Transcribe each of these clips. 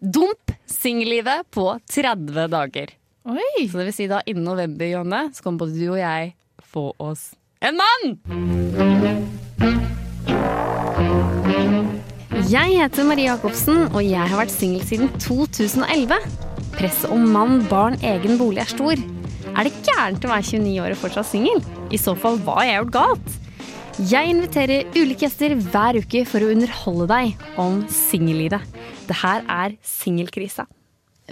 Dump singellivet på 30 dager. Oi! Så det vil si da innen november, Jonne, så kommer både du og jeg få oss en mann! Jeg heter Marie Jacobsen, og jeg har vært singel siden 2011. Presset om mann, barn, egen bolig er stor. Er det gærent å være 29 år og fortsatt singel? I så fall, hva har jeg gjort galt? Jeg inviterer ulike gjester hver uke for å underholde deg om singellivet. Det her er Singelkrisa.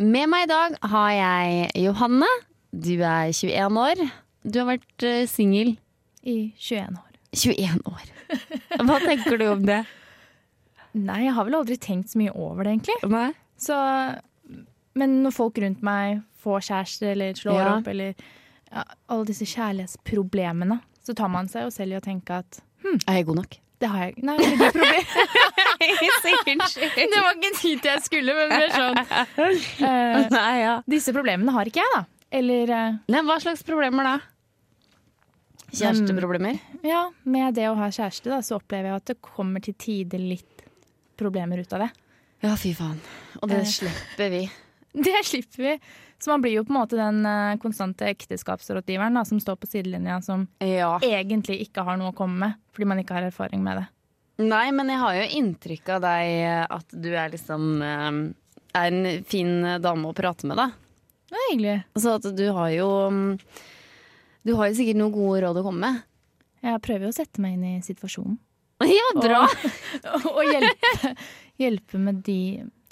Med meg i dag har jeg Johanne. Du er 21 år. Du har vært uh, singel I 21 år. 21 år. Hva tenker du om det? Nei, jeg har vel aldri tenkt så mye over det, egentlig. Nei. Så, men når folk rundt meg får kjæreste eller slår Ja. opp, eller ja, alle disse kjærlighetsproblemene, så tar man seg jo selv i å tenke at Er jeg god nok? det har jeg Nei, det, problem. Unnskyld. det var ikke dit jeg skulle, men det er sånn Uh, Nei, ja. Disse problemene har ikke jeg, da. Eller uh, Nei, hva slags problemer da? Kjæresteproblemer? ja, med det å ha kjæreste, da, så opplever jeg at det kommer til tider litt problemer ut av det. Ja, fy faen. Og det uh, slipper vi. Det slipper vi. Så man blir jo på en måte den eh, konstante ekteskapsrådgiveren da, som står på sidelinja, som Ja. egentlig ikke har noe å komme med, fordi man ikke har erfaring med det. Nei, men jeg har jo inntrykk av deg eh, at du er liksom eh, Er en fin dame å prate med, da. Det er hyggelig. Så at du har jo mm, Du har jo sikkert noen gode råd å komme med. Jeg prøver jo å sette meg inn i situasjonen. Ja, bra! Og, og hjelpe, hjelpe med de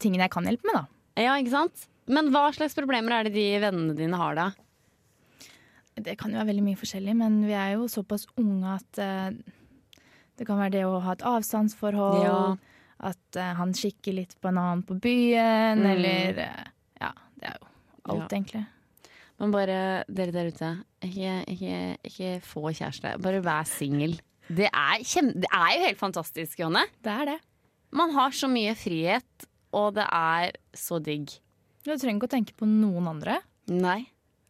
tingene jeg kan hjelpe med, da. Ja, ikke sant? Men hva slags problemer er det de vennene dine har, da? Det kan jo være veldig mye forskjellig, men vi er jo såpass unge at uh, det kan være det å ha et avstandsforhold. Ja. At uh, han kikker litt på en annen på byen, Mm. eller uh, Ja, det er jo alt, Ja. egentlig. Men bare dere der ute, ikke, ikke, ikke få kjæreste. Bare vær singel. Det, det er jo helt fantastisk, Jonne. Det er det. Man har så mye frihet, og det er så digg. Du trenger ikke å tenke på noen andre. Nei.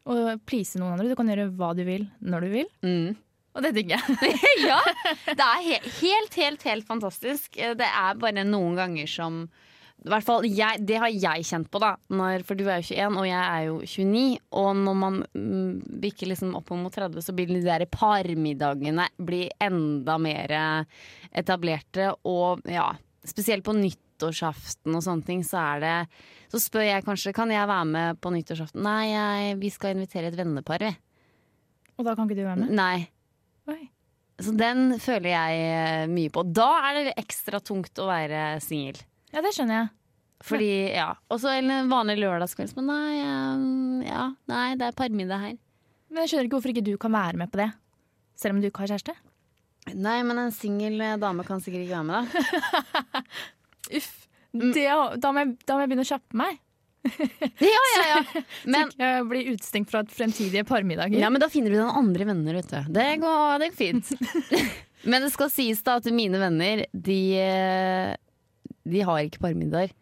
Og please noen andre. Du kan gjøre hva du vil, når du vil. Mm. Og det digger jeg. ja, det er he helt, helt, helt fantastisk. Det er bare noen ganger som i hvert fall jeg, Det har jeg kjent på, da. Når, for du er jo 21, og jeg er jo 29. Og når man mm, bikker liksom opp mot 30, så blir de der parmiddagene blir enda mer etablerte. Og ja, spesielt på nyttårsaften og sånne ting, så er det Så spør jeg kanskje kan jeg være med på nyttårsaften. Nei, jeg, vi skal invitere et vennepar, vi. Og da kan ikke du være med. Nei. Oi. Så den føler jeg eh, mye på. Da er det ekstra tungt å være singel. Ja, det skjønner jeg. Fordi, ja. Og så en vanlig lørdagskveld. Men nei, eh, ja, nei, det er parmiddag her. Men jeg skjønner ikke hvorfor ikke du kan være med på det. Selv om du ikke har kjæreste. Nei, men en singel eh, dame kan sikkert ikke være med, da. Uff. Det, da, må jeg, da må jeg begynne å kjappe meg. Ja, ja, ja. Men, Så jeg blir utestengt fra fremtidige parmiddager. ja, men da finner du deg andre venner, vet du. Det går, det går fint. Men det skal sies da at mine venner, de, eh, de har ikke parmiddager.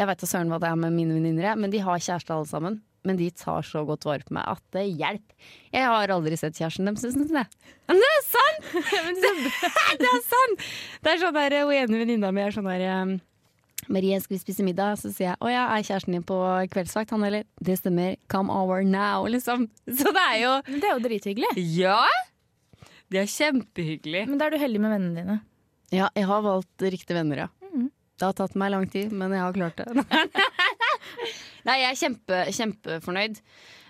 Jeg veit da søren hva det er med mine venninner, men de har kjæreste alle sammen. Men de tar så godt vare på meg at det hjelper. Jeg har aldri sett kjæresten deres. syns jeg. Men det er sant! det, det er sant! Det er sånn der, Hun ene venninna mi er sånn der um, Marie, skal vi spise middag? Så sier jeg å ja, er kjæresten din på kveldsvakt? Han eller? Det stemmer. Come over now, liksom. Så det er jo det er jo drithyggelig. Ja! Det er kjempehyggelig. Men da er du heldig med vennene dine. Ja, jeg har valgt riktige venner, ja. Det har tatt meg lang tid, men jeg har klart det. Nei, jeg er kjempe, kjempefornøyd.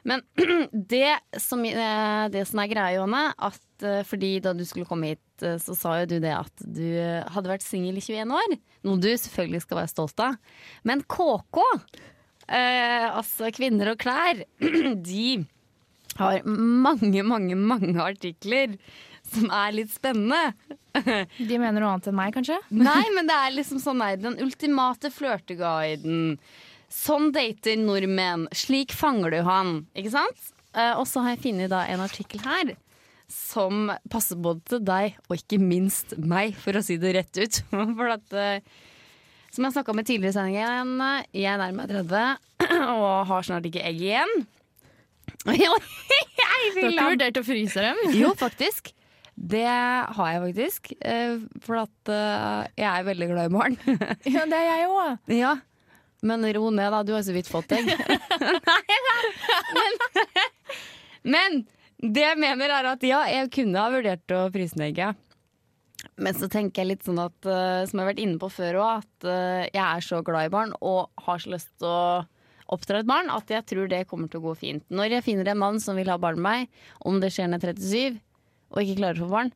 Men det som, eh, det som er greia, Johanne, at eh, fordi da du skulle komme hit, eh, så sa jo du det at du hadde vært singel i 21 år. Noe du selvfølgelig skal være stolt av. Men KK, eh, altså Kvinner og klær, de har mange, mange, mange artikler som er litt spennende. De mener noe annet enn meg, kanskje? Nei, men det er liksom sånn nei, den ultimate flørteguiden. Sånn dater nordmenn. Slik fanger du han. Ikke sant? Eh, og så har jeg funnet en artikkel her som passer både til deg og ikke minst meg, for å si det rett ut. For at eh, Som jeg snakka med tidligere i sendingen, jeg nærmer meg 30 og har snart ikke egg igjen. jeg vil Du har ikke vurdert å fryse dem? jo, faktisk. Det har jeg faktisk. eh, For at jeg er veldig glad i barn. Ja, det er jeg òg. ja. Men ro ned, da. Du har så vidt fått deg. Men, men det jeg mener, er at ja, jeg kunne ha vurdert å egget. Men så tenker jeg litt sånn at, eh, som jeg har vært inne på før òg, at eh, jeg er så glad i barn og har så lyst til å oppdra et barn at jeg tror det kommer til å gå fint. Når jeg finner en mann som vil ha barn med meg, om det skjer når jeg er 37 og ikke klarer å få barn,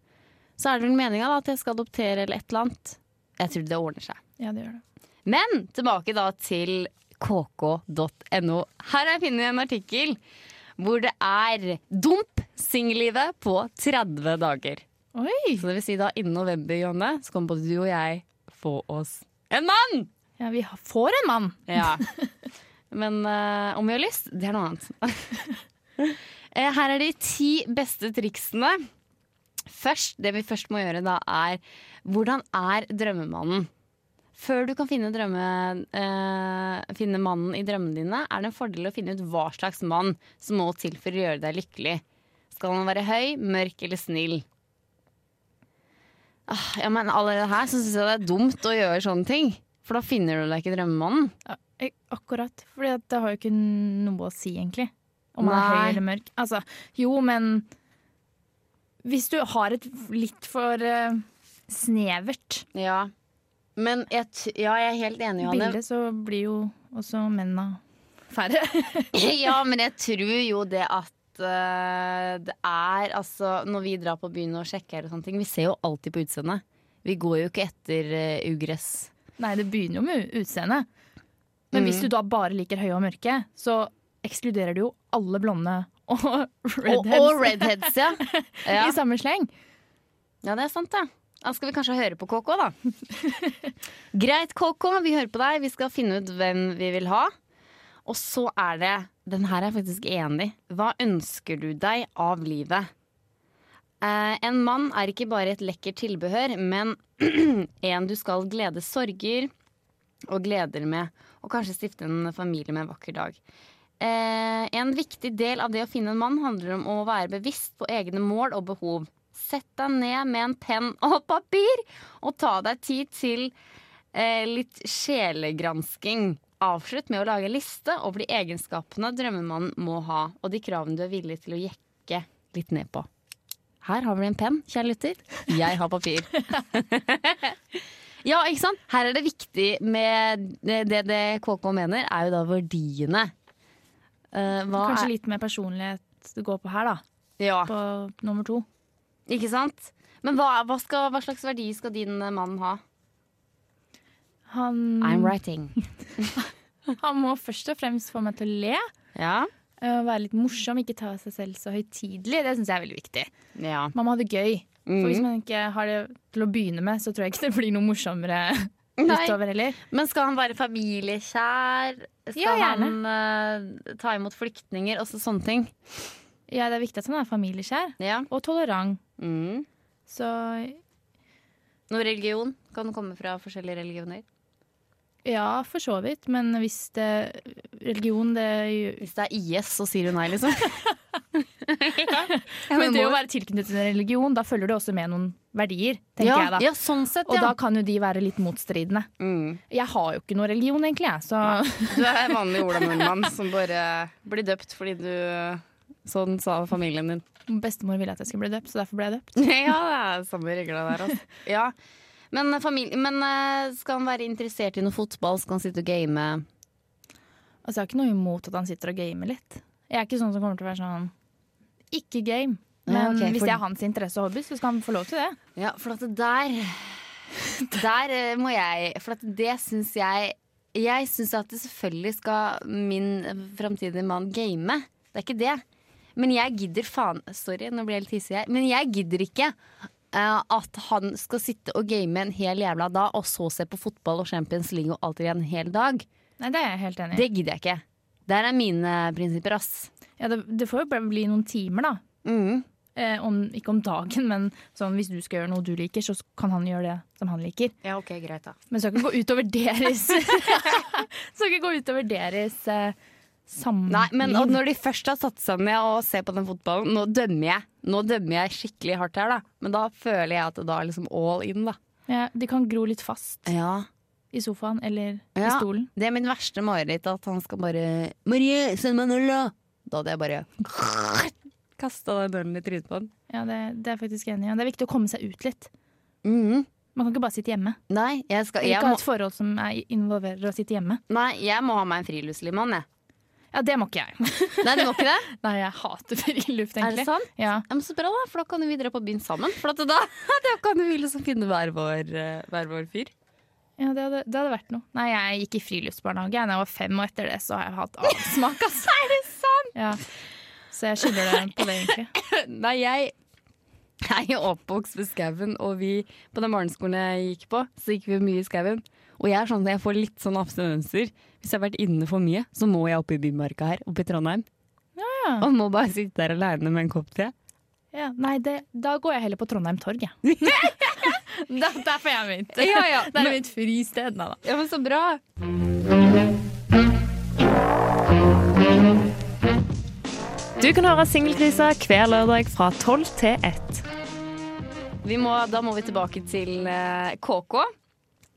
så er det vel meninga at jeg skal adoptere eller et eller annet. Jeg tror det ordner seg. Ja, det gjør det. Men tilbake da til kk.no. Her har jeg funnet en artikkel hvor det er dump singellivet på 30 dager. Oi! Så det vil si da innen november, Jonne, så kommer både du og jeg få oss en mann! Ja, vi får en mann. Ja. Men uh, om vi har lyst, det er noe annet. Eh, Her er de ti beste triksene. Først, det vi først må gjøre da, er hvordan er drømmemannen? Før du kan finne, drømme, eh, finne mannen i drømmene dine, er det en fordel å finne ut hva slags mann som må til for å gjøre deg lykkelig. Skal han være høy, mørk eller snill? Ah, ja, men Allerede her så syns jeg det er dumt å gjøre sånne ting. For da finner du deg ikke drømmemannen. Ja, akkurat. For det har jo ikke noe å si, egentlig. Om man er høy eller mørk. Altså, jo, men hvis du har et litt for uh, snevert Ja. Men jeg, ja, jeg er helt enig, Johanne. Bildet så blir jo også mennene færre. ja, men jeg tror jo det at uh, det er altså Når vi drar på byen og sjekker og sånne ting, vi ser jo alltid på utseendet. Vi går jo ikke etter uh, ugress. Nei, det begynner jo med utseendet. Men hvis du da bare liker høye og mørke, så ekskluderer du jo alle blonde og Og, redheads og redheads, ja. ja. i samme sleng. Ja, det er sant, det. Da skal vi kanskje høre på KK, da. Greit, KK, vi hører på deg. Vi skal finne ut hvem vi vil ha. Og så er det Den her er jeg faktisk enig i. Hva ønsker du deg av livet? Eh, en mann er ikke bare et lekkert tilbehør, men en du skal glede sorger og gleder med. Og kanskje stifte en familie med en vakker dag. Eh, en viktig del av det å finne en mann handler om å være bevisst på egne mål og behov. Sett deg ned med en penn og papir, og ta deg tid til eh, litt sjelegransking. Avslutt med å lage en liste over de egenskapene drømmemannen må ha, og de kravene du er villig til å jekke litt ned på. Her har vi en penn, kjære lytter. Jeg har papir. ja, ikke sant? Her er det viktig med det, det, KK mener, er jo da verdiene. Uh, Kanskje er, litt mer personlighet det går på her, da. ja, På nummer to. Ikke sant? Men hva, hva, skal, hva slags verdi skal din eh, mann ha? Han, I'm writing. han må først og fremst få meg til å le. Ja. Og Være litt morsom, ikke ta seg selv så høytidelig. Det syns jeg er veldig viktig. ja. Man må ha det gøy. For hvis Mhm. man ikke har det til å begynne med, så tror jeg ikke det blir noe morsommere utover heller. Men skal han være familiekjær? Skal Ja, han uh, ta imot flyktninger? Også sånne ting. Ja, det er viktig at han er familieskjær Ja. og tolerant. Mm. Så Noe religion? Kan komme fra forskjellige religioner? ja, for så vidt. Men hvis det Religion, det Hvis det er IS, så sier du nei, liksom. Men det å være tilknyttet til en religion, da følger det også med noen verdier, tenker ja, jeg da. ja, sånn sett, ja. Og da kan jo de være litt motstridende. Mm. Jeg har jo ikke noe religion, egentlig, jeg. Så Du er en vanlig Ola-nordmann som bare blir døpt fordi du Sånn sa familien din. bestemor ville at jeg skulle bli døpt, så derfor ble jeg døpt. ja, det er samme regler der, altså. Ja. Men, familie, men eh, skal han være interessert i noe fotball? Skal han sitte og game? Altså, jeg har ikke noe imot at han sitter og gamer litt. Jeg er ikke sånn som kommer til å være sånn ikke game. Men Ja, ok, hvis det er hans interesse og hobby, så skal han få lov til det. Ja, for at det der Der eh, må jeg For at det syns jeg Jeg syns at det selvfølgelig skal min framtidige mann game. Det er ikke det. Men jeg gidder faen Sorry, nå blir jeg litt hissig her. Men jeg gidder ikke uh, at han skal sitte og game en hel jævla dag, og så se på fotball og Champions League og alt igjen en hel dag. Nei, det er jeg helt enig i. Det gidder jeg ikke. Der er mine prinsipper, ass. Ja, det, det får jo bli noen timer, da. Mm. Eh, om, ikke om dagen, men sånn, hvis du skal gjøre noe du liker, så kan han gjøre det som han liker. Ja, ok, greit da. Men så kan ikke gå utover deres Så kan ikke gå utover deres eh, samliv. Nei, men når de først har satt seg ned og ser på den fotballen, nå dømmer jeg. Nå dømmer jeg skikkelig hardt her, da. Men da føler jeg at det da er liksom all in, da. ja, De kan gro litt fast Ja. i sofaen eller i stolen. Det er min verste mareritt, at han skal bare 'Marie, send meg en øl, da!' Da hadde jeg bare kasta den ølen i trynet på han. Ja, det, det er faktisk enig i. Det er viktig å komme seg ut litt. Mhm. Man kan ikke bare sitte hjemme. Nei, jeg skal, jeg ikke ha et forhold som er involverer å sitte hjemme. nei, jeg må ha meg en friluftslivmann, jeg. Ja, det må ikke jeg. Nei, du må ikke det? Nei, jeg hater friluft, egentlig. Er det sant? Ja. Ja, men så bra, da, for da kan vi dra på byen sammen. For at da, da kan vi liksom finne hver vår, eh, hver vår fyr. Ja, det hadde, det hadde vært noe. Nei, jeg gikk i friluftsbarnehage da jeg var fem, og etter det så har jeg hatt avsmak. altså. Er det sant? Ja. Så jeg skylder det på det, egentlig. Nei, jeg jeg er oppvokst ved skauen, og vi på den barneskolen jeg gikk på, så gikk vi mye i skauen. Og jeg er sånn at jeg får litt sånn abstinenser. Hvis jeg har vært inne for mye, så må jeg opp i bymarka her, oppe i Trondheim. Ja. Og må bare sitte der aleine med en kopp te. Ja, nei, det, da går jeg heller på Trondheim Torg, jeg. er Derfor er jeg mitt. Ja, ja, Det er men- mitt fristed. Nei da. Ja, men så bra. Du kan høre Singelkrisa hver lørdag fra 12 til 1. Vi må, da må vi tilbake til eh, KK.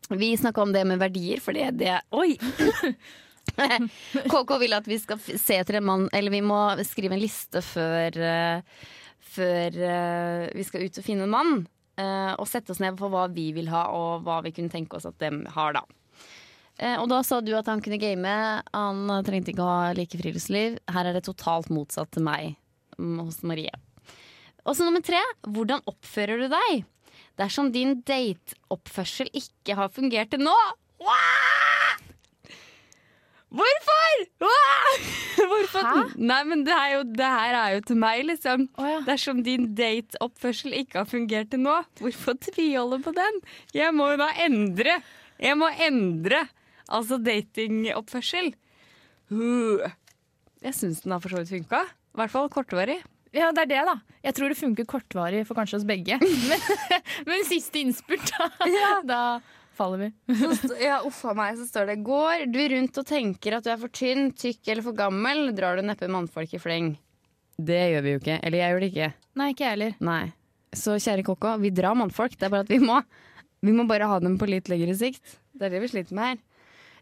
Vi snakka om det med verdier, for det er det Oi! KK vil at vi skal se etter en mann Eller vi må skrive en liste før, eh, før eh, vi skal ut og finne en mann. eh, og sette oss ned på hva vi vil ha, og hva vi kunne tenke oss at dem har, da. Og da sa du at han kunne game. Han trengte ikke å ha like friluftsliv. Her er det totalt motsatt til meg hos Marie. Og så nummer tre, hvordan oppfører du deg? Dersom din dateoppførsel ikke har fungert til nå. Hvorfor? Hvorfor? Hæ? Nei, men det, jo, det her er jo til meg, liksom. Oh, ja. Dersom din dateoppførsel ikke har fungert til nå, hvorfor tviholde på den? Jeg må jo da endre. Jeg må endre. Altså datingoppførsel. Jeg syns den har for så vidt funka. I hvert fall kortvarig. Ja, det er det, da. Jeg tror det funker kortvarig for kanskje oss begge. Men, men siste innspurt, da, da faller vi. Så ja, uff a meg, så står det Går du rundt og tenker at du er for tynn, tykk eller for gammel, drar du neppe mannfolk i fleng. Det gjør vi jo ikke. Eller jeg gjør det ikke. Nei, ikke jeg heller. Nei. Så kjære Kokko, vi drar mannfolk. Det er bare at vi må, vi må bare ha dem på litt lengre sikt. Det er det vi sliter med her.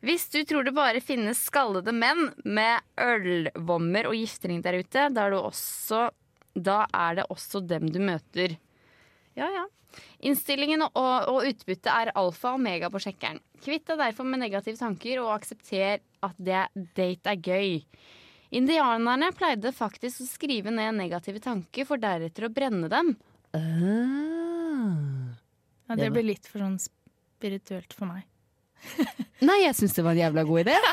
Hvis du tror det bare finnes skallede menn med ølvommer og giftering der ute, da er, du også, da er det også dem du møter. Ja, ja. Innstillingen og, og utbyttet er alfa og omega på sjekkeren. Kvitt deg derfor med negative tanker, og aksepter at det, date er gøy. Indianerne pleide faktisk å skrive ned negative tanker, for deretter å brenne dem. Ja, det blir litt for sånn spirituelt for meg. Nei, jeg syns det var en jævla god idé.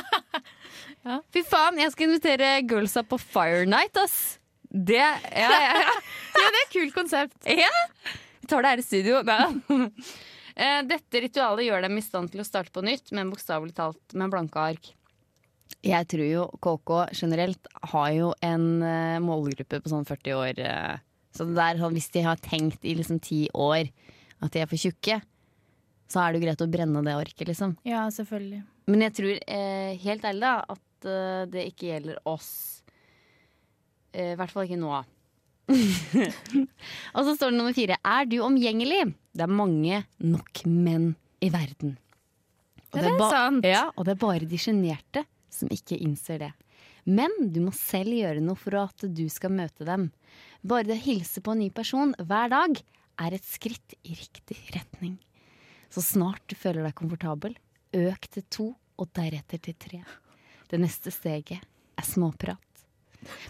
Ja. Fy faen, jeg skal invitere girlsa på Fire Night, ass. Det Ja, ja, ja. Ja, det er et kult konsept. ja. Vi tar det her i studio. Eh, Dette ritualet gjør dem i stand til å starte på nytt, men bokstavelig talt med blanke ark. Jeg tror jo KK generelt har jo en eh, målgruppe på sånn 40 år. eh, så det der, sånn, hvis de har tenkt i liksom ti år at de er for tjukke, så er det jo greit å brenne det orket, liksom. Ja, selvfølgelig. Men jeg tror eh, helt ærlig da at eh, det ikke gjelder oss. Eh, I hvert fall ikke nå. og så står det nummer fire. Er du omgjengelig? Det er mange nok menn i verden. Og Det er ba- sant. Ja, og det er bare de sjenerte som ikke innser det. Men du må selv gjøre noe for at du skal møte dem. Bare det å hilse på en ny person hver dag er et skritt i riktig retning. Så snart du føler deg komfortabel, øk til to, og deretter til tre. Det neste steget er småprat.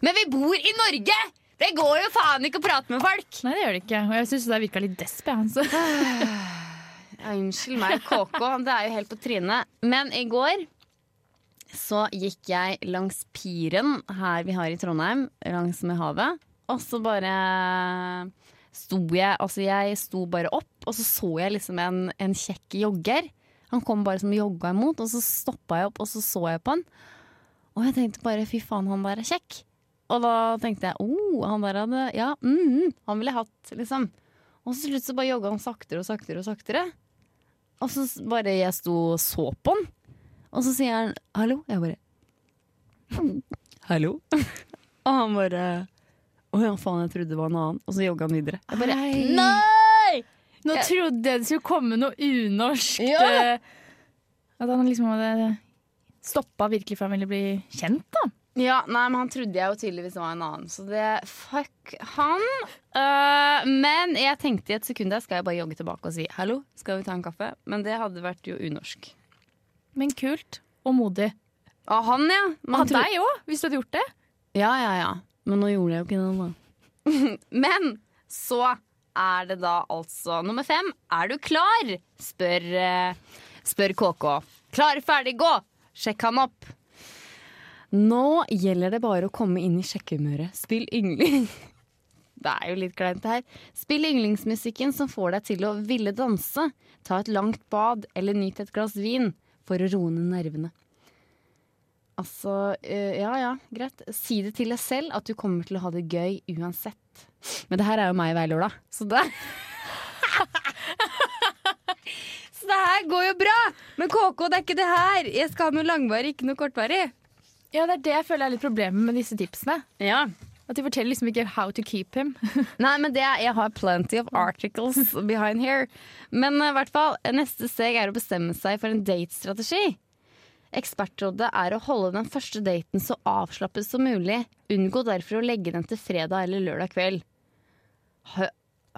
Men vi bor i Norge! Det går jo faen ikke å prate med folk! Nei, det gjør det ikke. Og jeg syns det virka litt desp. jeg, Altså. Ja, unnskyld meg, KK. Det er jo helt på trynet. Men i går så gikk jeg langs piren her vi har i Trondheim, langs med havet. Og så bare sto jeg Altså, jeg sto bare opp, og så så jeg liksom en, en kjekk jogger. Han kom bare som jogga imot, og så stoppa jeg opp, og så så jeg på han. Og jeg tenkte bare fy faen, han der er kjekk. Og da tenkte jeg oh, han der hadde Ja, mm, han ville jeg hatt, liksom. Og så til slutt så bare jogga han saktere og saktere og saktere. Og så bare jeg sto og så på han. Og så sier han hallo. Jeg bare hallo. og han bare å ja, faen, jeg trodde det var en annen. Og så jogga han videre. Jeg bare Hei. nei! Nå Jeg- trodde jeg det skulle komme noe unorsk. Ja. eh, At han liksom hadde stoppa virkelig for han ville bli kjent, da. Ja, nei, men han trodde jeg jo tydeligvis var en annen, så det fuck han. Øh, men jeg tenkte i et sekund der skal jeg bare jogge tilbake og si hallo, skal vi ta en kaffe? Men det hadde vært jo unorsk. Men kult og modig. Av han, ja. Man Av tro- deg òg, hvis du hadde gjort det. Ja, ja, ja. Men nå gjorde jeg jo ikke det, da. men så er det da altså nummer fem. Er du klar? Spør, eh, spør KK. Klar, ferdig, gå! Sjekk han opp. Nå gjelder det bare å komme inn i sjekkehumøret. Spill yngling... Det er jo litt kleint, det her. Spill yndlingsmusikken som får deg til å ville danse. Ta et langt bad eller nyt et glass vin for å roe ned nervene. Altså, eh, ja ja, greit. Si det til deg selv at du kommer til å ha det gøy uansett. Men det her er jo meg hver lørdag, så det Så det her går jo bra! Men KK, det er ikke det her. Jeg skal ha noe langvarig, ikke noe kortvarig. Ja, det er det jeg føler er litt problemet med disse tipsene. Ja. At de forteller liksom ikke how to keep him. Nei, men det, er- jeg har plenty of articles behind here. Men i i hvert fall, neste steg er å bestemme seg for en datestrategi. Ekspertrådet er å holde den første daten så avslappet som mulig. Unngå derfor å legge den til fredag eller lørdag kveld. Har,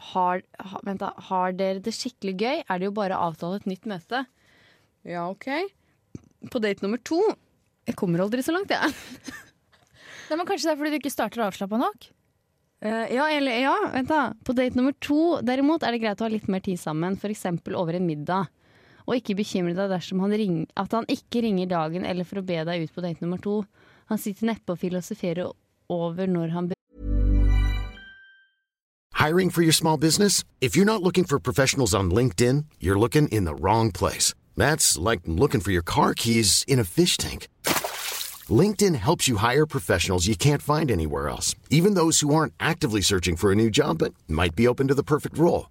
har, vent da, har dere det skikkelig gøy, er det jo bare å avtale et nytt møte. Ja, ok. På date nummer to Jeg kommer aldri så langt, jeg. Nei, men Kanskje det er fordi du ikke starter avslappa nok? Uh, ja, eller, ja, vent da. På date nummer to derimot er det greit å ha litt mer tid sammen, f.eks. over en middag. Og ikke bekymre deg dersom han ringer, at han ikke ringer dagen eller for å be deg ut på date nummer to. Han sitter neppe og filosoferer over når han Hiring for your small business? If you're not looking for professionals on LinkedIn, you're looking in the wrong place. That's like looking for your car keys in a fish tank. LinkedIn helps you hire professionals you can't find anywhere else, even those who aren't actively searching for a new job but might be open to the perfect role.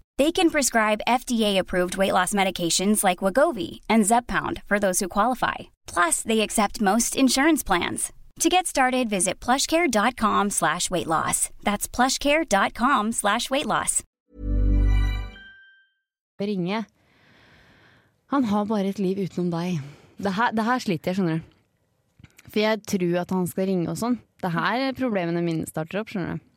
They can prescribe FDA-approved weight loss medications like Wagovi and Zeppound for those who qualify. Plus, they accept most insurance plans. To get started, visit plushcare.com slash weight loss. That's plushcare.com slash weight loss. ringe. Han har bare et liv utenom deg. Det her, det her sliter jeg, skjønner du. For jeg tror at han skal ringe og sånn. Det her er problemene mine starter opp, skjønner du.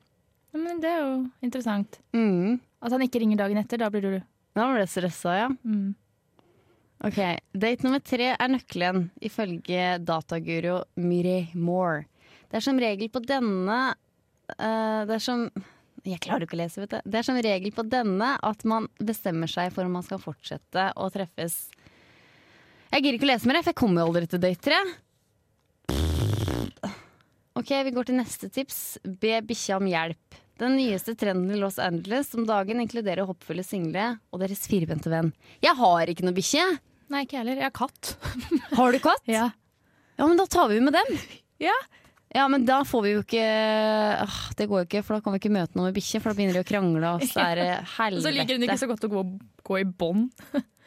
Ja, men Det er jo interessant. Mm. At han ikke ringer dagen etter. Da blir du Da blir jeg stressa, ja. mm. Ok, Date nummer tre er nøkkelen, ifølge dataguru Miri Moore. Det er som regel på denne uh, Det er som Jeg klarer ikke å lese, vet du. Det er som regel på denne at man bestemmer seg for om man skal fortsette å treffes. Jeg gidder ikke å lese mer, for jeg kommer jo aldri til date tre. Ok, vi går til neste tips. Be bikkja om hjelp. Den nyeste trenden i Los Angeles om dagen inkluderer hoppfulle single og deres firbente venn. Jeg har ikke noe bikkje. Nei, ikke heller. Jeg har katt. Har du katt? Ja. Ja, men da tar vi med dem. Ja. Ja, men da får vi jo ikke ah, Det går jo ikke, for da kan vi ikke møte noen med bikkje, for da begynner de å krangle, og så er det helvete. så liker hun ikke så godt å gå, gå i bånd.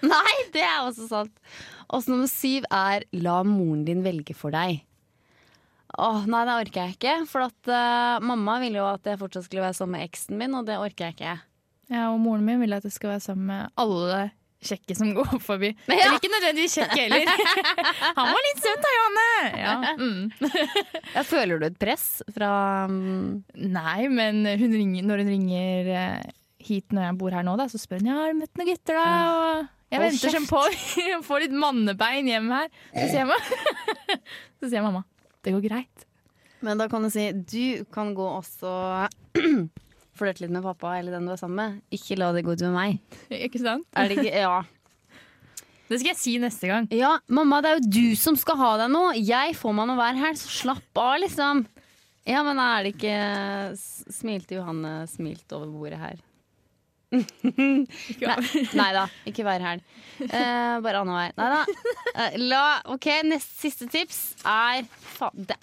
Nei, det er også sant. Og så nummer syv er la moren din velge for deg. Åh, nei, det orker jeg ikke. For at uh, mamma ville jo at jeg fortsatt skulle være sammen med eksen min, og det orker jeg ikke. Ja, og moren min vil at jeg skal være sammen med alle kjekke som går forbi. Ja. Eller ikke nødvendigvis kjekke heller. Han var litt søt da, Johanne! Ja. Mm. Ja, føler du et press fra mm, Nei, men hun ringer, når hun ringer eh, hit når jeg bor her nå, da, så spør hun ja, har du møtt noen gutter. da? Og jeg Hold venter som på å få litt mannebein hjem her. Så sier, mamma, så sier mamma det går greit. Men da kan du si du kan gå også flørte litt med pappa eller den du er sammen med. Ikke la det gå utover meg. Ikke sant? Er det ikke Ja. Det skal jeg si neste gang. ja, mamma, det er jo du som skal ha deg nå. Jeg får meg noe hver helg, så slapp av, liksom. Ja, men er det ikke Smilte Johanne smilt over bordet her? Nei, da, ikke hver helg. Uh, bare annenhver. Nei da. Uh, la, ok, neste siste tips er Faen, det,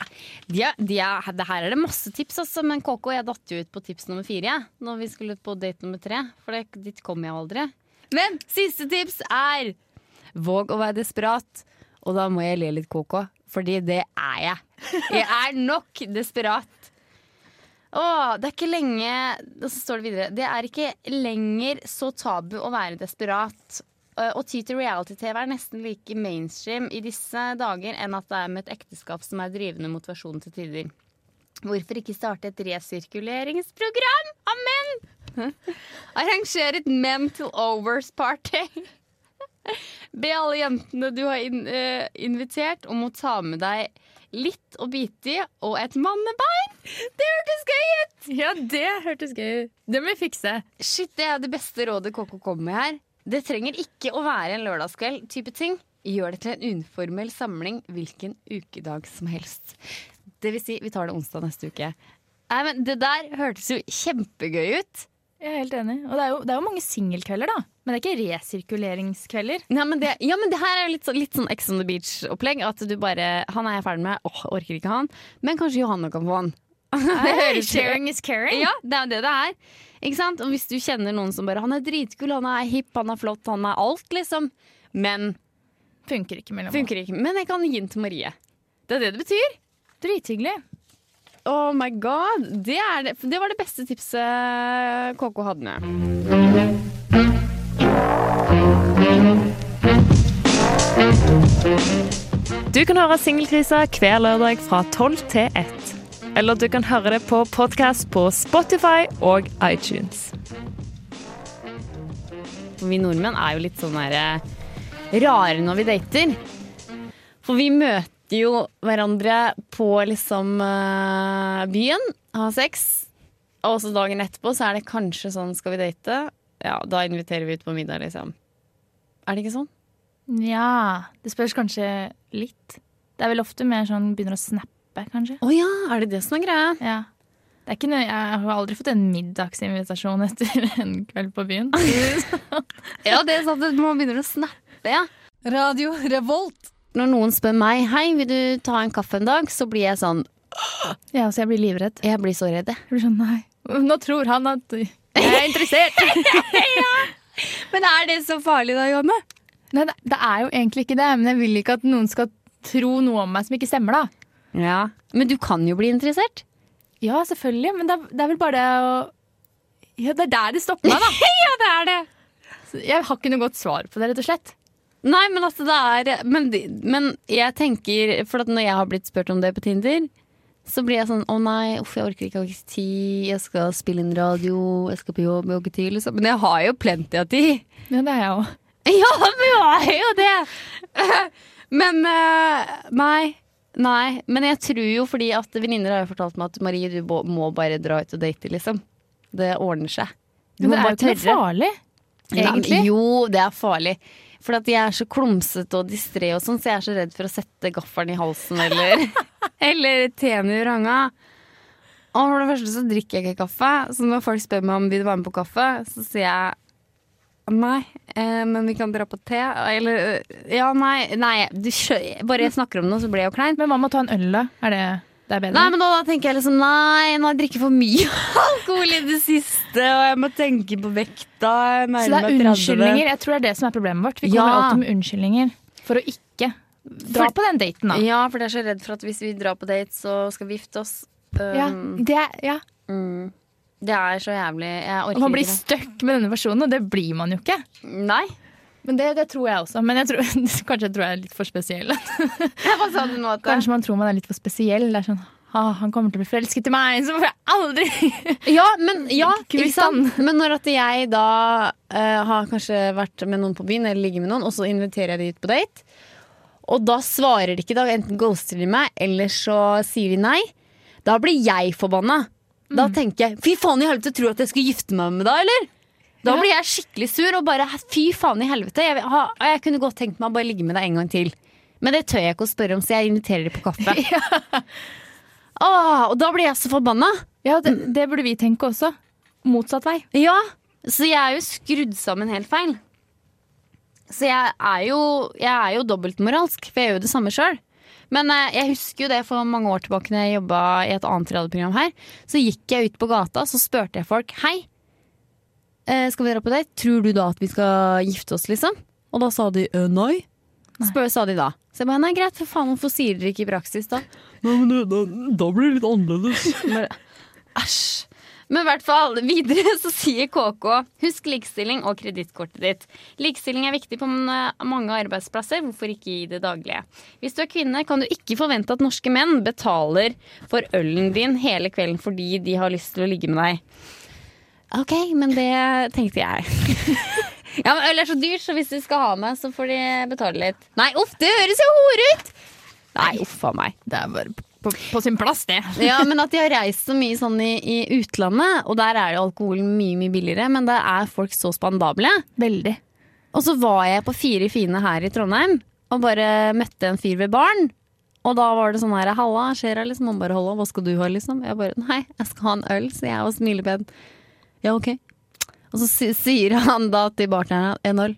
de de er, det Her er det masse tips, altså, men KK, jeg datt jo ut på tips nummer fire ja, når vi skulle på date nummer tre. For det, dit kom jeg aldri. Men siste tips er våg å være desperat. Og da må jeg le litt KK, fordi det er jeg. Jeg er nok desperat. Åh, det er ikke lenge Og så står det videre Det er ikke lenger så tabu å være desperat. Eh, Å ty til reality-TV er nesten like mainstream i disse dager enn at det er med et ekteskap som er drivende motivasjon til tider. Hvorfor ikke starte et resirkuleringsprogram av menn? Arrangere et mental overs party. Be alle jentene du har eh, invitert om å ta med deg litt å bite i og et mannebein. Det hørtes gøy ut! Ja, det hørtes gøy ut. Det må vi fikse. Shit, det er det beste rådet KK kommer med her. Det trenger ikke å være en lørdagskveld type ting. Gjør det til en uformell samling hvilken ukedag som helst. Det vil si, vi tar det onsdag neste uke. Nei, men Det der hørtes jo kjempegøy ut. Jeg er helt enig. Og det er jo, det er jo mange singelkvelder, da. Men det er ikke resirkuleringskvelder. Nei, men det, ja, men det her er jo litt, sånn- litt sånn Ex on the Beach-opplegg. At du bare Han er jeg ferdig med. Åh, orker ikke han. Men kanskje Johanna kan få han. Hey, sharing is caring. Ja, det er jo det det er. Ikke sant? Og hvis du kjenner noen som bare Han er dritkul, han er hipp, han er flott, han er alt, liksom. Men Funker ikke mellom funker ikke. Men jeg kan gi den til Marie. Det er det det betyr. Drithyggelig. Oh my god. Det, er det, det var det beste tipset KK hadde med. Du kan høre Singelkrisa hver lørdag fra 12 til 1. Eller du kan høre det på podkast på Spotify og iTunes. For vi nordmenn er jo litt sånn eh, rare når vi dater. For vi møter jo hverandre på liksom eh, byen, har sex, og så dagen etterpå så er det kanskje sånn skal vi date? Ja, da inviterer vi ut på middag, liksom. Er det ikke sånn? Nja, det spørs kanskje litt. Det er vel ofte mer sånn begynner å snappe, kanskje. Å ja, er det det som er greia? Ja. Det er ikke noe, jeg har aldri fått en middagsinvitasjon etter en kveld på byen. Ja, det er sant at man begynner å snappe, ja. Radio Revolt. Når noen spør meg hei, vil du ta en kaffe en dag, så blir jeg sånn Ja, så jeg blir livredd. Jeg blir så redd, jeg. Blir sånn, nei. Nå tror han at jeg er interessert. Men er det så farlig da, Johanne? Nei, det, det er jo egentlig ikke det, men jeg vil ikke at noen skal tro noe om meg som ikke stemmer, da. Ja. Men du kan jo bli interessert. Ja, selvfølgelig, men det, er- det er vel bare det å Ja, det er der det stopper meg, da. Ja, det er det. Så Jeg har ikke noe godt svar på det, rett og slett. Nei, men altså det er Men, men jeg tenker For når jeg har blitt spurt om det på Tinder, så blir jeg sånn Å nei, uff, jeg orker ikke, jeg har ikke tid. Jeg skal spille inn radio, jeg skal på jobb, jeg har ikke tid. Liksom. Men jeg har jo plenty av tid. Ja, det er jeg òg. Ja, men jeg har jo det! Men eh, nei. Nei. Men jeg tror jo fordi at venninner har jo fortalt meg at Marie, du må- bare dra ut og date, liksom. Det ordner seg. Du Men det er jo ikke noe farlig, egentlig. Nei, jo, det er farlig. For at jeg er så klumsete og distré og sånn, så jeg er så redd for å sette gaffelen i halsen eller, eller teen i ranga. Og for det første så drikker jeg ikke kaffe, så når folk spør meg om vil du være med på kaffe, så sier jeg nei, eh, men vi kan dra på te. Eller eh, ja, nei, nei du, bare jeg snakker om noe, så blir jeg jo klein. Men hva med å ta en øl, da? Er det, det er bedre? Nei, men da, da tenker jeg liksom Nei, nå har jeg drukket for mye alkohol i det siste, og jeg må tenke på vekta. Så det er unnskyldninger. Jeg tror det er det som er problemet vårt. Vi kommer Ja. alltid med unnskyldninger for å ikke dra For- på den daten, da. Ja, for jeg er så redd for at hvis vi drar på date, så skal vi gifte oss. Ja, Um, det, er- ja. mm. Det er så jævlig. Jeg orker man blir stuck med denne personen, og det blir man jo ikke. Nei. Men det, det tror jeg også. Men jeg tror, kanskje jeg tror jeg er litt for spesiell. Hva sa du nå? At Kanskje man tror man er litt for spesiell. Det er sånn, ah, han kommer til å bli forelsket i meg, så får jeg aldri Ja, men, ja, men når at jeg da uh, har kanskje vært med noen på byen, eller ligger med noen, og så inviterer jeg de ut på date, og da svarer de ikke, da enten ghoster de meg, eller så sier de nei, da blir jeg forbanna. Da tenker jeg fy faen i helvete, tror du at jeg skulle gifte meg med deg, eller? Da Ja. blir jeg skikkelig sur og bare fy faen i helvete. Jeg, ha, jeg kunne godt tenkt meg å bare ligge med deg en gang til. Men det tør jeg ikke å spørre om, så jeg inviterer deg på kaffe. Åh, og da blir jeg så forbanna. Ja, det, det burde vi tenke også. Motsatt vei. Ja, så jeg er jo skrudd sammen helt feil. Så jeg er jo, jeg er jo dobbeltmoralsk, for jeg gjør jo det samme sjøl. Men eh, jeg husker jo det for mange år tilbake når jeg jobba i et annet radioprogram her. Så gikk jeg ut på gata så spurte jeg folk Hei, skal vi dra på date? Tror du da at vi skal gifte oss, liksom? Og da sa de «Øh, nei. Spør, sa de da. Så jeg bare nei, greit, for faen, hvorfor sier dere ikke i praksis da? Nei, men da, da blir det litt annerledes. Æsj. Men i hvert fall, videre så sier KK husk likestilling og kredittkortet ditt. Likestilling er viktig på mange arbeidsplasser, hvorfor ikke i det daglige? Hvis du er kvinne, kan du ikke forvente at norske menn betaler for ølen din hele kvelden fordi de har lyst til å ligge med deg. Ok, men det tenkte jeg. ja, men Øl er så dyrt, så hvis de skal ha meg, så får de betale litt. Nei, uff, det høres jo hore ut! Nei, uff a meg. Det er bare på, på sin plass, det. Ja, men at de har reist så mye sånn i, i utlandet, og der er jo alkoholen mye mye billigere, men der er folk så spandable. Veldig. Og så var jeg på Fire fine her i Trondheim og bare møtte en fyr ved baren. Og da var det sånn her, halla, skjer det liksom? Han bare, halla, hva skal du ha, liksom? Jeg bare, nei, jeg skal ha en øl, så jeg var smilepen. Ja, ok. Og så sier han da til bartenderen en øl,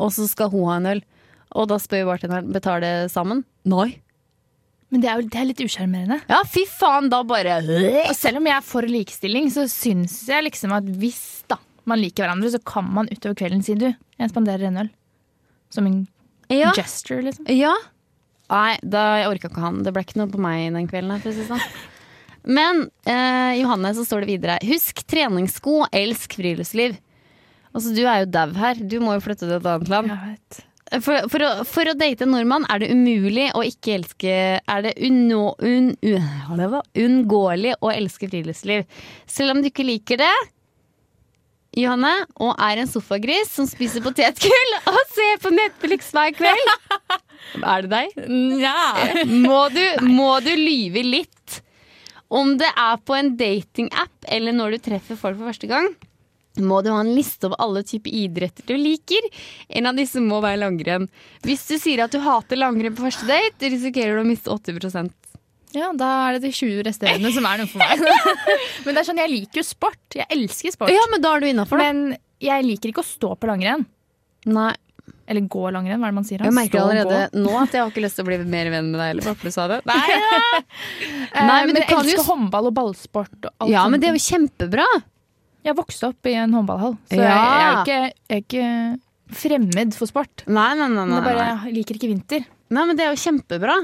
og så skal hun ha en øl. Og da spør bartenderen, betaler sammen? Nei. Men det er jo det er litt usjarmerende. Ja, fy faen, da bare Og selv om jeg er for likestilling, så syns jeg liksom at hvis da man liker hverandre, så kan man utover kvelden si du, jeg spanderer en øl. Som en Ja. gesture, liksom. Ja. Nei, da jeg orka ikke han. Det ble ikke noe på meg den kvelden. her, Men eh, Johanne, så står det videre. Husk treningssko, elsk friluftsliv. Altså, du er jo dau her. Du må jo flytte til et annet land. Jeg vet. For, for, å, for å date en nordmann er det umulig å ikke elske Er det unå, un, un, unngåelig å elske friluftsliv. Selv om du ikke liker det, Johanne, og er en sofagris som spiser potetgull og ser på Netflix hver kveld Er det deg? Ja. Må du, må du lyve litt? Om det er på en datingapp eller når du treffer folk for første gang, må du ha en liste over alle typer idretter du liker. En av disse må være langrenn. Hvis du sier at du hater langrenn på første date, risikerer du å miste 80% ja, da er det de 20 resterende som er noe for meg. Men det er sånn, jeg liker jo sport. Jeg elsker sport. Ja, men da er du innafor. Men jeg liker ikke å stå på langrenn. Nei, Eller gå langrenn, hva er det man sier? jeg merker allerede nå at jeg har ikke lyst til å bli mer venn med deg heller, bare for du sa det. Nei, ja. Nei, men men, du jeg kan jo elsker s- håndball og ballsport. Og alt ja, sånt. men det er jo kjempebra. Jeg vokste opp i en håndballhall, så Ja. jeg, jeg, er ikke, jeg er ikke fremmed for sport. Nei, nei, nei. Men nei, det bare, jeg liker ikke vinter. Nei, men det er jo kjempebra.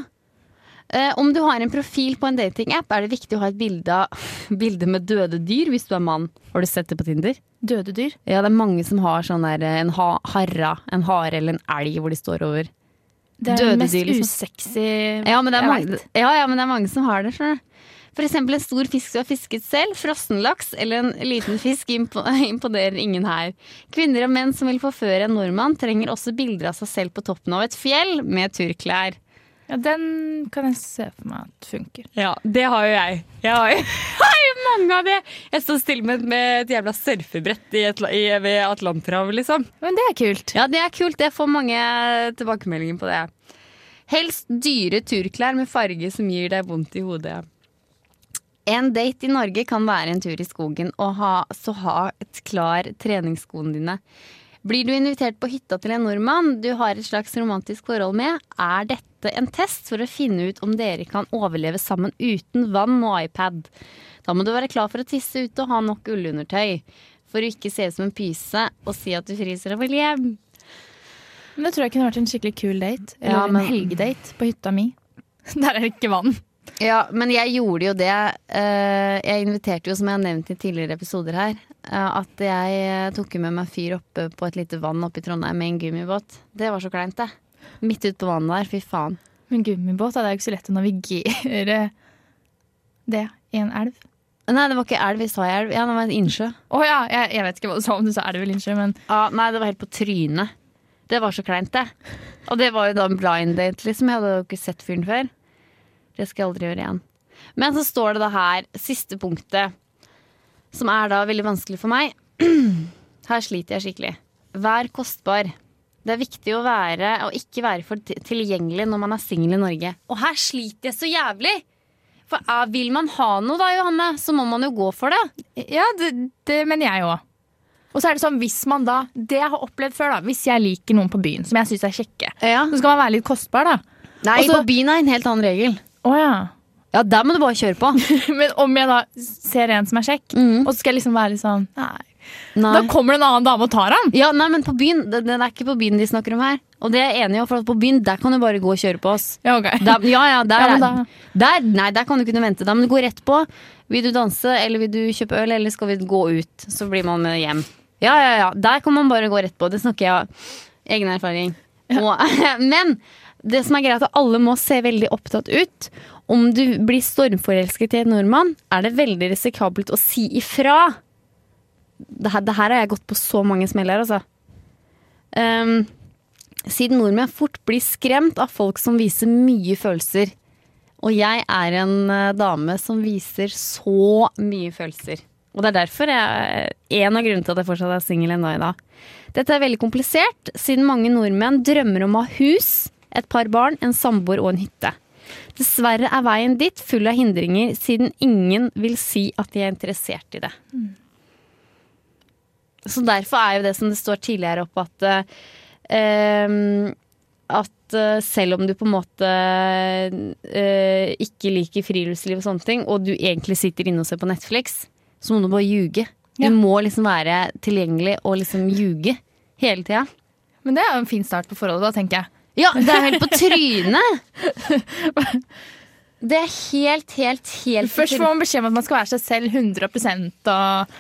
Eh, om du har en profil på en datingapp, er det viktig å ha et bilde, bilde med døde dyr hvis du er mann. Har du sett det på Tinder? Døde dyr. Ja, det er mange som har sånn der eh, en ha harra, en hare eller en elg hvor de står over. Det er Døde det mest dyr, liksom. usexy Ja, men det er mange, ja, ja, men det er mange som har det. skjønner. For eksempel en stor fisk du har fisket selv, frossenlaks eller en liten fisk imponerer ingen her. Kvinner og menn som vil forføre en nordmann, trenger også bilder av seg selv på toppen av et fjell med turklær. Ja, den kan jeg se for meg at funker. Ja, det har jo jeg. Jeg har jo, mange av det. Jeg står stille med, med et jævla surfebrett i et, i, ved Atlanterhavet, liksom. Men det er kult. Ja, det er kult. Jeg får mange tilbakemeldinger på det. Helst dyre turklær med farge som gir deg vondt i hodet. En date i Norge kan være en tur i skogen, og ha, så ha et klar treningsskoene dine. Blir du invitert på hytta til en nordmann du har et slags romantisk forhold med, er dette en test for å finne ut om dere kan overleve sammen uten vann og iPad. Da må du være klar for å tisse ute og ha nok ullundertøy. For å ikke se ut som en pyse og si at du fryser og vil hjem. Men det tror jeg kunne vært en skikkelig kul date. Eller Ja, men- en helgedate på hytta mi. Der er det ikke vann. Ja, men jeg gjorde jo det. eh, Jeg inviterte jo, som jeg har nevnt i tidligere episoder her, eh, at jeg eh, tok med meg fyr oppe på et lite vann oppe i Trondheim med en gummibåt. Det var så kleint, det. Midt ute på vannet der. Fy faen. Men gummibåt det er jo ikke så lett å navigere det i en elv? Nei, det var ikke elv, vi sa elv. Ja, det var en innsjø. Å ja, jeg, jeg vet ikke hva du sa om du sa elv eller innsjø, men Ja, nei, det var helt på trynet. Det var så kleint, det. Og det var jo da en blind date, liksom. Jeg hadde jo ikke sett fyren før. Det skal jeg aldri gjøre igjen. Men så står det da her, siste punktet, som er da veldig vanskelig for meg. Her sliter jeg skikkelig. Vær kostbar. Det er viktig å være, og ikke være for tilgjengelig når man er singel i Norge. Og her sliter jeg så jævlig! For er, vil man ha noe da, Johanne, så må man jo gå for det. Ja, det, det mener jeg òg. Og så er det sånn, hvis man da Det jeg har opplevd før, da. Hvis jeg liker noen på byen som jeg syns er kjekke, Ja. så skal man være litt kostbar, da. Nei, Og så- på byen er en helt annen regel. Å ja. Ja, der må du bare kjøre på. Men om jeg da ser en som er kjekk, og så skal jeg liksom være litt sånn Nei. Nei. Da kommer det en annen dame og tar ham. Ja, nei, men på byen, det, det er ikke på byen de snakker om her. Og det er jeg enig i, for på byen der kan du bare gå og kjøre på oss. Ja, ok. Der, ja, ja, der, Ja, er- der, nei, der kan du kunne vente. Da men gå rett på. Vil du danse, eller vil du kjøpe øl, eller skal vi gå ut? Så blir man med hjem. Ja, ja, ja. Der kan man bare gå rett på. Det snakker jeg av egen erfaring. Og, men det som er greit, at alle må se veldig opptatt ut. Om du blir stormforelsket i en nordmann, er det veldig risikabelt å si ifra. Det her, det her har jeg gått på så mange smeller, altså. Um, siden nordmenn fort blir skremt av folk som viser mye følelser. Og jeg er en eh, dame som viser så mye følelser. Og det er derfor jeg, en av grunnene til at jeg fortsatt er singel ennå i dag. Dette er veldig komplisert, siden mange nordmenn drømmer om å ha hus, et par barn, en samboer og en hytte. Dessverre er veien dit full av hindringer, siden ingen vil si at de er interessert i det. Så derfor er jo det som det står tidligere opp at uh, at eh, selv om du på en måte uh, ikke liker friluftsliv og sånne ting, og du egentlig sitter inne og ser på Netflix, så må du bare ljuge. Du må liksom være tilgjengelig og liksom ljuge hele tida. Men det er jo en fin start på forholdet, da, tenker jeg. Ja, det er helt på trynet! Det er helt, helt, helt Først får man beskjed om at man skal være seg selv 100 og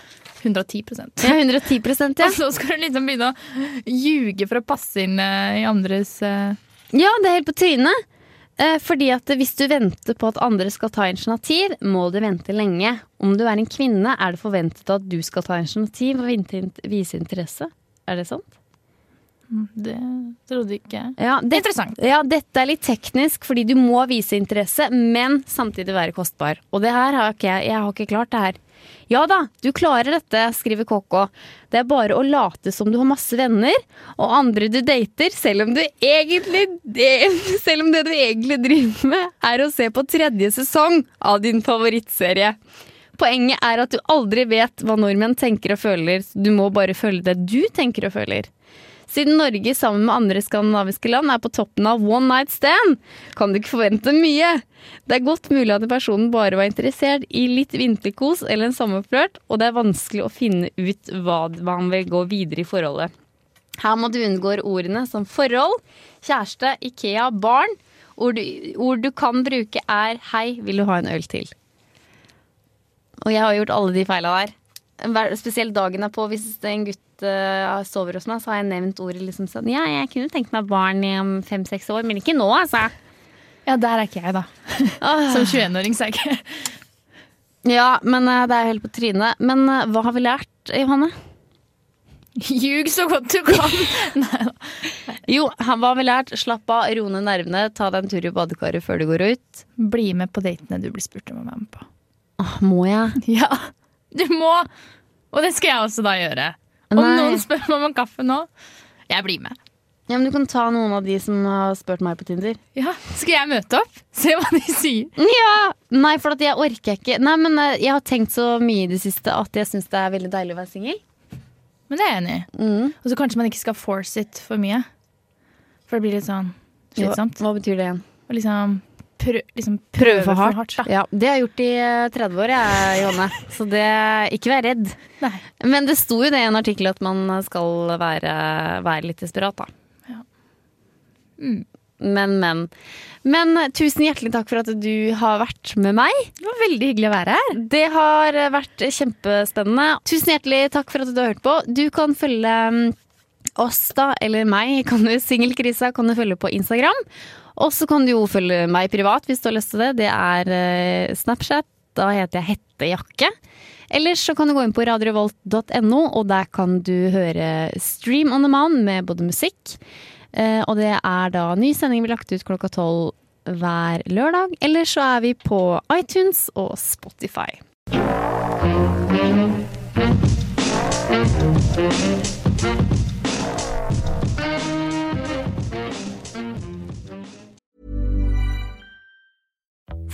110% Ja, 110% ja. Og så skal du liksom begynne å ljuge for å passe inn eh, i andres eh, Ja, det er helt på trynet. Eh, fordi at hvis du venter på at andre skal ta initiativ, må du vente lenge. Om du er en kvinne, er det forventet at du skal ta initiativ og vise interesse. Er det sant? Det trodde ikke Ja, det, Interessant. ja, dette er litt teknisk, fordi du må vise interesse, men samtidig være kostbar. Og det her har ikke jeg, jeg har ikke klart det her. Ja da, du klarer dette, skriver KK. Det er bare å late som du har masse venner og andre du dater, selv om du egentlig Selv om det du egentlig driver med, er å se på tredje sesong av din favorittserie. Poenget er at du aldri vet hva nordmenn tenker og føler, du må bare følge det du tenker og føler. Siden Norge sammen med andre skandinaviske land er på toppen av one night stand, kan du ikke forvente mye. Det er godt mulig at personen bare var interessert i litt vinterkos eller en sommerflørt, og det er vanskelig å finne ut hva man vil gå videre i forholdet. Her må du unngå ordene som forhold, kjæreste, Ikea, barn. Ord du, ord du kan bruke er 'hei, vil du ha en øl til'? Og jeg har gjort alle de feila der. Spesielt dagen er på. Hvis en gutt uh, sover hos meg, så har jeg nevnt ordet liksom sånn Ja, jeg kunne tenkt meg barn i om fem-seks år, men ikke nå, altså. Ja, der er ikke jeg, da. Som 21-åring, så er jeg ikke Ja, men uh, det er helt på trynet. Men uh, hva har vi lært, Johanne? Ljug så godt du kan! Jo, han- hva har vi lært? Slapp av, ro ned nervene, ta deg en tur i badekaret før du går ut. Bli med på datene du blir spurt om å være med på. Åh, må jeg? Ja, du må! Og det skal jeg også da gjøre. Om Nei. noen spør meg om en kaffe nå, jeg blir med. Ja, men Du kan ta noen av de som har spurt meg på Tinder. Ja, Skal jeg møte opp? Se hva de sier. Ja! Nei, for jeg orker ikke. Nei, men eh, Jeg har tenkt så mye i det siste at jeg syns det er veldig deilig å være singel. Men det er jeg enig i. Mm. Og så kanskje man ikke skal force it for mye. For det blir litt sånn slitsomt. Hva, hva betyr det igjen? Og liksom, prø liksom Prøve prøve for for hardt. hardt. da. Ja, Det har jeg gjort i eh, 30 år, jeg, Johanne. Så det, ikke vær redd. Nei. Men det sto jo det i en artikkel at man skal være, være litt desperat, da. Ja. Men, men. Men eh, tusen hjertelig takk for at du har vært med meg. Det var veldig hyggelig å være her. Det har eh, vært kjempespennende. Tusen hjertelig takk for at du har hørt på. Du kan følge mm, oss, da, eller meg, kan du, Singelkrisa, kan du følge på Instagram. Og så kan du jo følge meg privat hvis du har lyst til det. Det er eh, Snapchat. Da heter jeg Hettejakke. Ellers så kan du gå inn på radiorevolt.no, og der kan du høre Stream on the Man med både musikk. Eh, og det er da ny sending blir lagt ut klokka tolv hver lørdag. Eller så er vi på iTunes og Spotify.